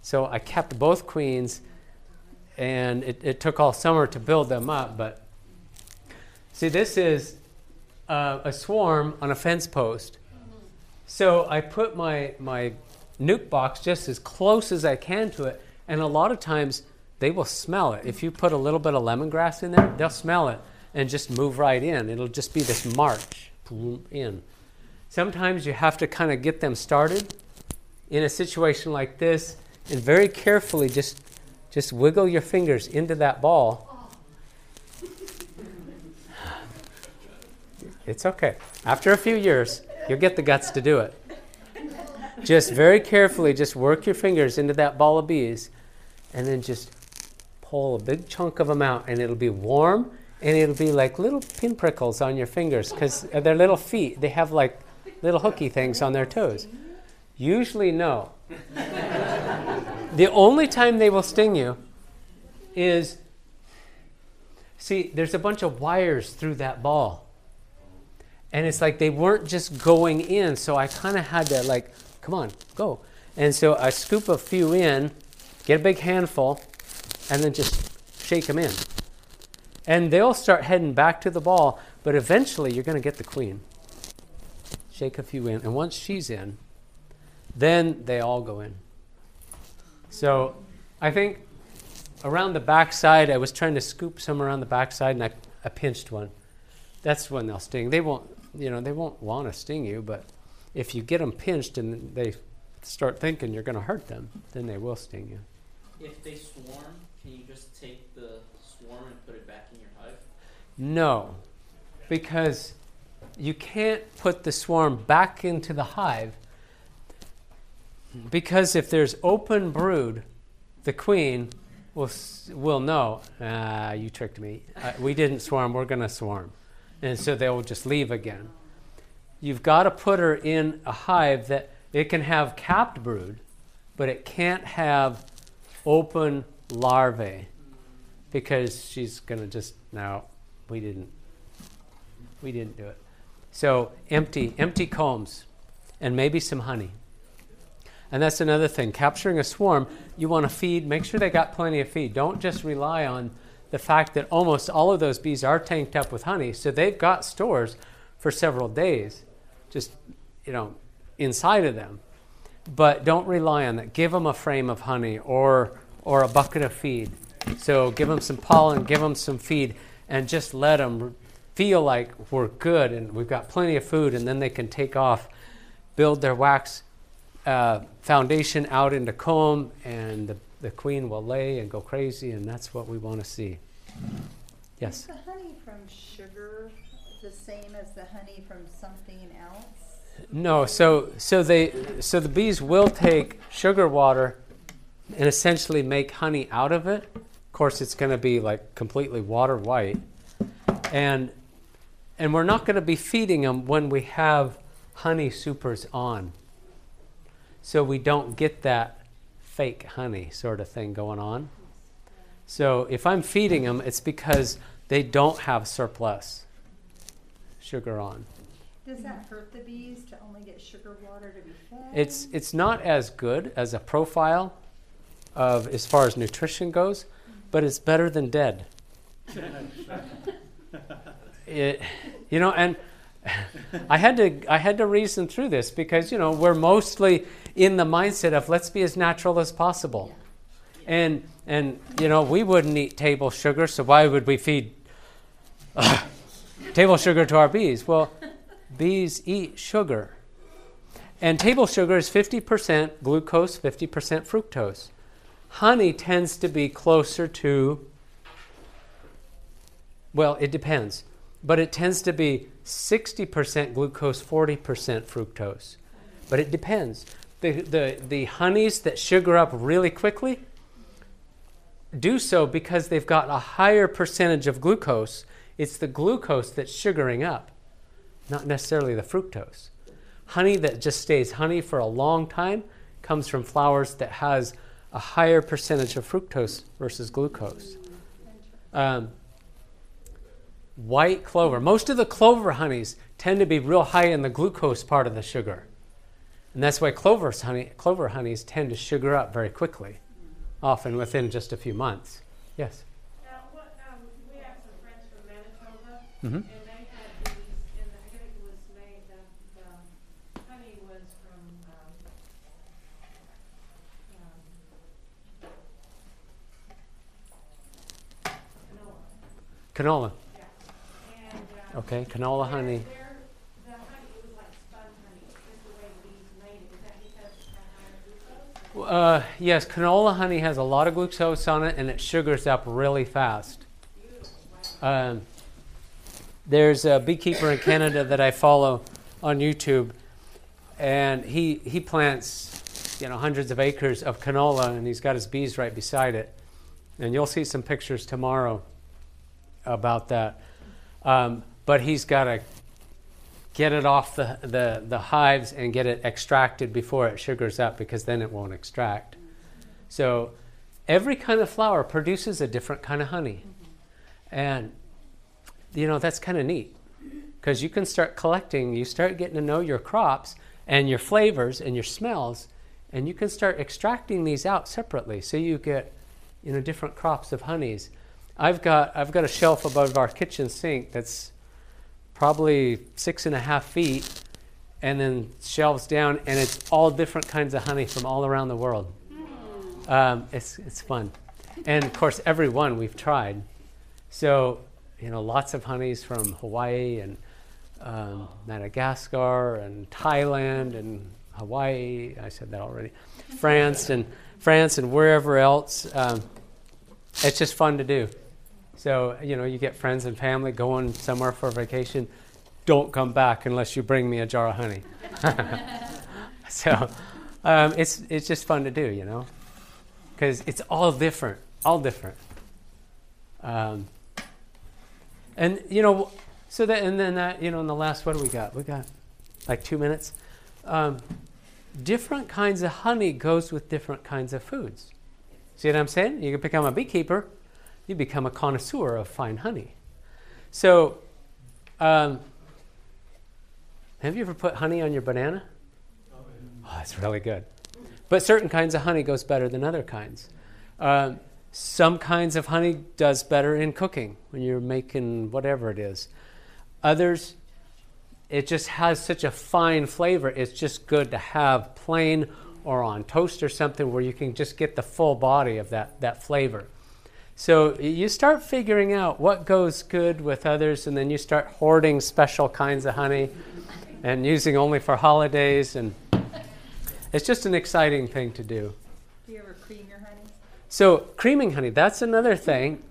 So I kept both queens, and it, it took all summer to build them up, but See, this is uh, a swarm on a fence post. So I put my, my nuc box just as close as I can to it, and a lot of times they will smell it. If you put a little bit of lemongrass in there, they'll smell it and just move right in. It'll just be this march in. Sometimes you have to kind of get them started in a situation like this and very carefully just, just wiggle your fingers into that ball It's okay. After a few years, you'll get the guts to do it. Just very carefully, just work your fingers into that ball of bees and then just pull a big chunk of them out, and it'll be warm and it'll be like little pinpricks on your fingers because they're little feet. They have like little hooky things on their toes. Usually, no. the only time they will sting you is see, there's a bunch of wires through that ball and it's like they weren't just going in so i kind of had to like come on go and so i scoop a few in get a big handful and then just shake them in And they'll start heading back to the ball, but eventually you're going to get the queen. Shake a few in. And once she's in, then they all go in. So I think around the backside, I was trying to scoop some around the backside, and I, I pinched one. That's when they'll sting. They won't, you know, they won't want to sting you, but if you get them pinched and they start thinking you're going to hurt them, then they will sting you. If they swarm, can you just take the swarm and put it back in your hive? No, because you can't put the swarm back into the hive. Because if there's open brood, the queen will, will know, ah, you tricked me. Uh, we didn't swarm, we're going to swarm. And so they will just leave again. You've got to put her in a hive that it can have capped brood, but it can't have open larvae because she's going to just, now we didn't. We didn't do it. So empty, empty combs, and maybe some honey. And that's another thing. Capturing a swarm, you want to feed, make sure they got plenty of feed. Don't just rely on the fact that almost all of those bees are tanked up with honey, so they've got stores for several days, just, you know, inside of them. But don't rely on that. Give them a frame of honey or, or a bucket of feed. So give them some pollen, give them some feed, and just let them feel like we're good and we've got plenty of food, and then they can take off, build their wax uh, foundation out into comb, and the, the queen will lay and go crazy, and that's what we want to see. Yes. Is the honey from sugar the same as the honey from something else? No, so so they so the bees will take sugar water and essentially make honey out of it. Of course, it's going to be like completely water white, and and we're not going to be feeding them when we have honey supers on. So we don't get that fake honey sort of thing going on. So if I'm feeding them, it's because they don't have surplus sugar on. Does that hurt the bees to only get sugar water to be fed? It's it's not as good as a profile of as far as nutrition goes, but it's better than dead. it, you know, and I had to I had to reason through this because you know we're mostly in the mindset of let's be as natural as possible, and and you know we wouldn't eat table sugar, so why would we feed uh, table sugar to our bees? Well, bees eat sugar. And table sugar is 50% glucose, 50% fructose. Honey tends to be closer to, well, it depends, but it tends to be 60% glucose, 40% fructose. But it depends. The, the, the honeys that sugar up really quickly do so because they've got a higher percentage of glucose. It's the glucose that's sugaring up, not necessarily the fructose honey that just stays honey for a long time comes from flowers that has a higher percentage of fructose versus glucose. Um, white clover. Most of the clover honeys tend to be real high in the glucose part of the sugar. And that's why clover's honey, clover honeys tend to sugar up very quickly, often within just a few months. Yes? Now, what, um, we have some friends from Manitoba, Mm-hmm. and they had these, and I think it was made, the, the honey was from, um, um, canola, Canola. and, um. Okay, canola honey. Their, the honey, it was like spun honey, just the way the bees made it, is that because it's got higher glucose? or- Uh, yes, canola honey has a lot of glucose on it and it sugars up really fast. Um, there's a beekeeper in Canada that I follow on YouTube, and he, he plants you know hundreds of acres of canola, and he's got his bees right beside it. And you'll see some pictures tomorrow about that. Um, but he's got to get it off the, the, the hives and get it extracted before it sugars up because then it won't extract. So every kind of flower produces a different kind of honey. And, you know, that's kind of neat because you can start collecting, you start getting to know your crops and your flavors and your smells, and you can start extracting these out separately. So you get, you know, different crops of honeys. I've got I've got a shelf above our kitchen sink that's probably six and a half feet, and then shelves down, and it's all different kinds of honey from all around the world. Um, it's it's fun, and of course every one we've tried. So you know, lots of honeys from Hawaii and um, Madagascar and Thailand and Hawaii. I said that already. France and France and wherever else. Um, it's just fun to do. So you know, you get friends and family going somewhere for vacation. Don't come back unless you bring me a jar of honey. so um, it's it's just fun to do, you know, because it's all different, all different. Um, and you know, so that and then that you know, in the last what do we got? We got like two minutes. Um, different kinds of honey goes with different kinds of foods. See what I'm saying? You can become a beekeeper, you become a connoisseur of fine honey. So, um, have you ever put honey on your banana? Oh, it's really good. But certain kinds of honey goes better than other kinds. Um, some kinds of honey does better in cooking when you're making whatever it is. Others, it just has such a fine flavor. It's just good to have plain or on toast or something where you can just get the full body of that, that flavor. So you start figuring out what goes good with others, and then you start hoarding special kinds of honey and using only for holidays. And it's just an exciting thing to do. Do you ever cream your honey? So, creaming honey, that's another thing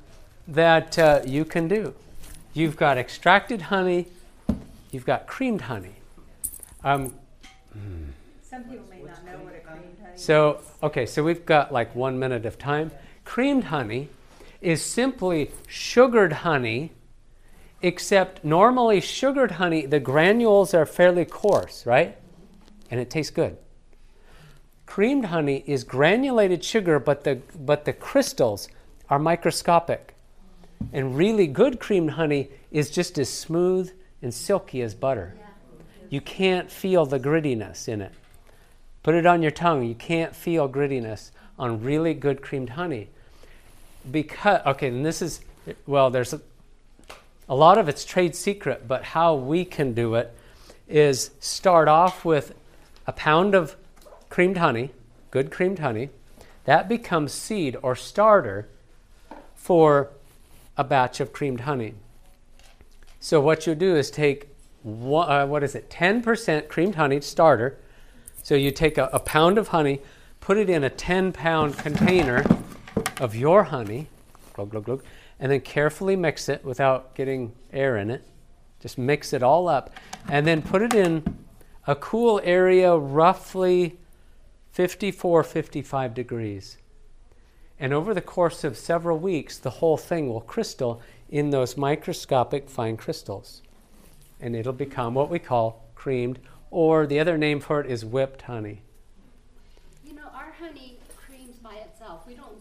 that uh, you can do. You've got extracted honey, you've got creamed honey. Um, Some people may not know what a creamed honey is. so, okay, so we've got like one minute of time. Creamed honey is simply sugared honey, except normally sugared honey, the granules are fairly coarse, right? And it tastes good. Creamed honey is granulated sugar, but the, but the crystals are microscopic. And really good creamed honey is just as smooth and silky as butter. You can't feel the grittiness in it. Put it on your tongue. You can't feel grittiness on really good creamed honey. Because, okay, and this is, well, there's a, a lot of it's trade secret, but how we can do it is start off with a pound of creamed honey, good creamed honey. That becomes seed or starter for a batch of creamed honey. So what you do is take one, uh, what is it, 10% creamed honey starter. So you take a, a pound of honey, put it in a 10 pound container of your honey, glug, glug, glug, and then carefully mix it without getting air in it. Just mix it all up, and then put it in a cool area, roughly 54, 55 degrees. And over the course of several weeks, the whole thing will crystal in those microscopic fine crystals. And it'll become what we call creamed, or the other name for it is whipped honey. You know, our honey creams by itself. We don't.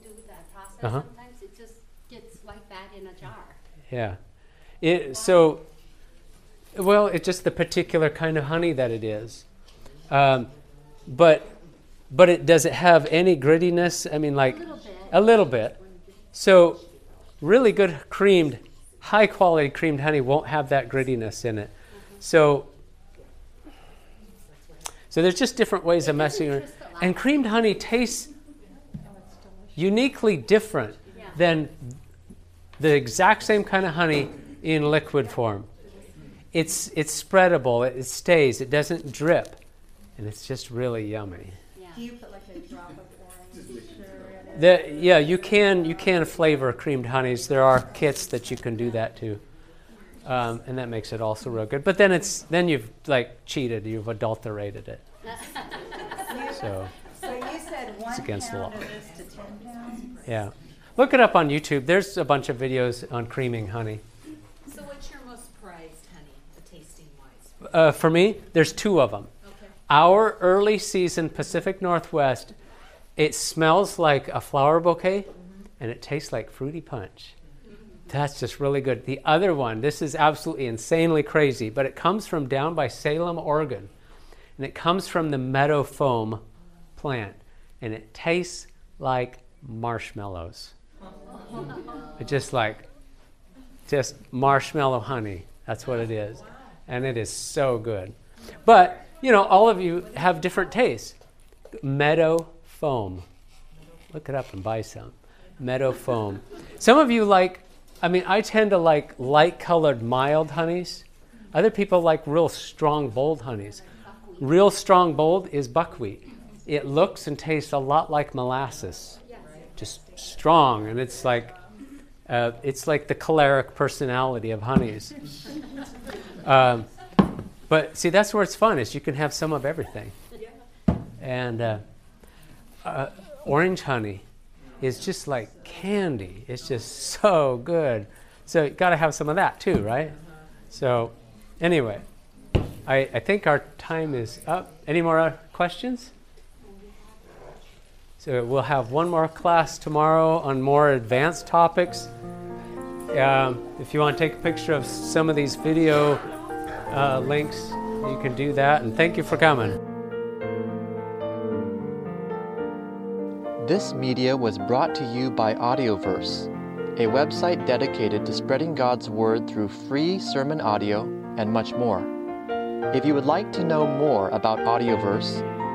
Uh-huh. Sometimes it just gets like that in a jar. Yeah. It, so, well, it's just the particular kind of honey that it is. Um, but, but it does it have any grittiness? I mean, like a little bit. a little bit. So, really good creamed, high quality creamed honey won't have that grittiness in it. So, so there's just different ways of messing around. And creamed honey tastes uniquely different Yeah. than the exact same kind of honey in liquid form. It's it's spreadable. It, it stays. It doesn't drip, and it's just really yummy. Yeah. Do you put like a drop of orange sugar? The, yeah, you can you can flavor creamed honeys. There are kits that you can do that too, um, and that makes it also real good. But then it's then you've like cheated. You've adulterated it. So So you said one against the pound law. Of this to ten pounds? yeah, look it up on YouTube. There's a bunch of videos on creaming honey. So what's your most prized honey, the tasting wise? Uh, for me, there's two of them. Okay. Our early season Pacific Northwest, it smells like a flower bouquet and it tastes like fruity punch. That's just really good. The other one, this is absolutely insanely crazy, but it comes from down by Salem, Oregon. And it comes from the meadow foam plant. And it tastes like marshmallows. Just like, just marshmallow honey. That's what it is. And it is so good. But, you know, all of you have different tastes. Meadow foam. Look it up and buy some. Meadow foam. Some of you like, I mean, I tend to like light colored, mild honeys. Other people like real strong, bold honeys. Real strong, bold is buckwheat. It looks and tastes a lot like molasses, just strong, and it's like uh, it's like the choleric personality of honeys. Um, but see, that's where it's fun. Is you can have some of everything. And uh, uh, orange honey is just like candy. It's just so good. So you got to have some of that too, right? So anyway, I, I think our time is up. Any more uh, questions? So we'll have one more class tomorrow on more advanced topics. Um, if you want to take a picture of some of these video uh, links, you can do that. And thank you for coming. This media was brought to you by Audioverse, a website dedicated to spreading God's Word through free sermon audio and much more. If you would like to know more about Audioverse,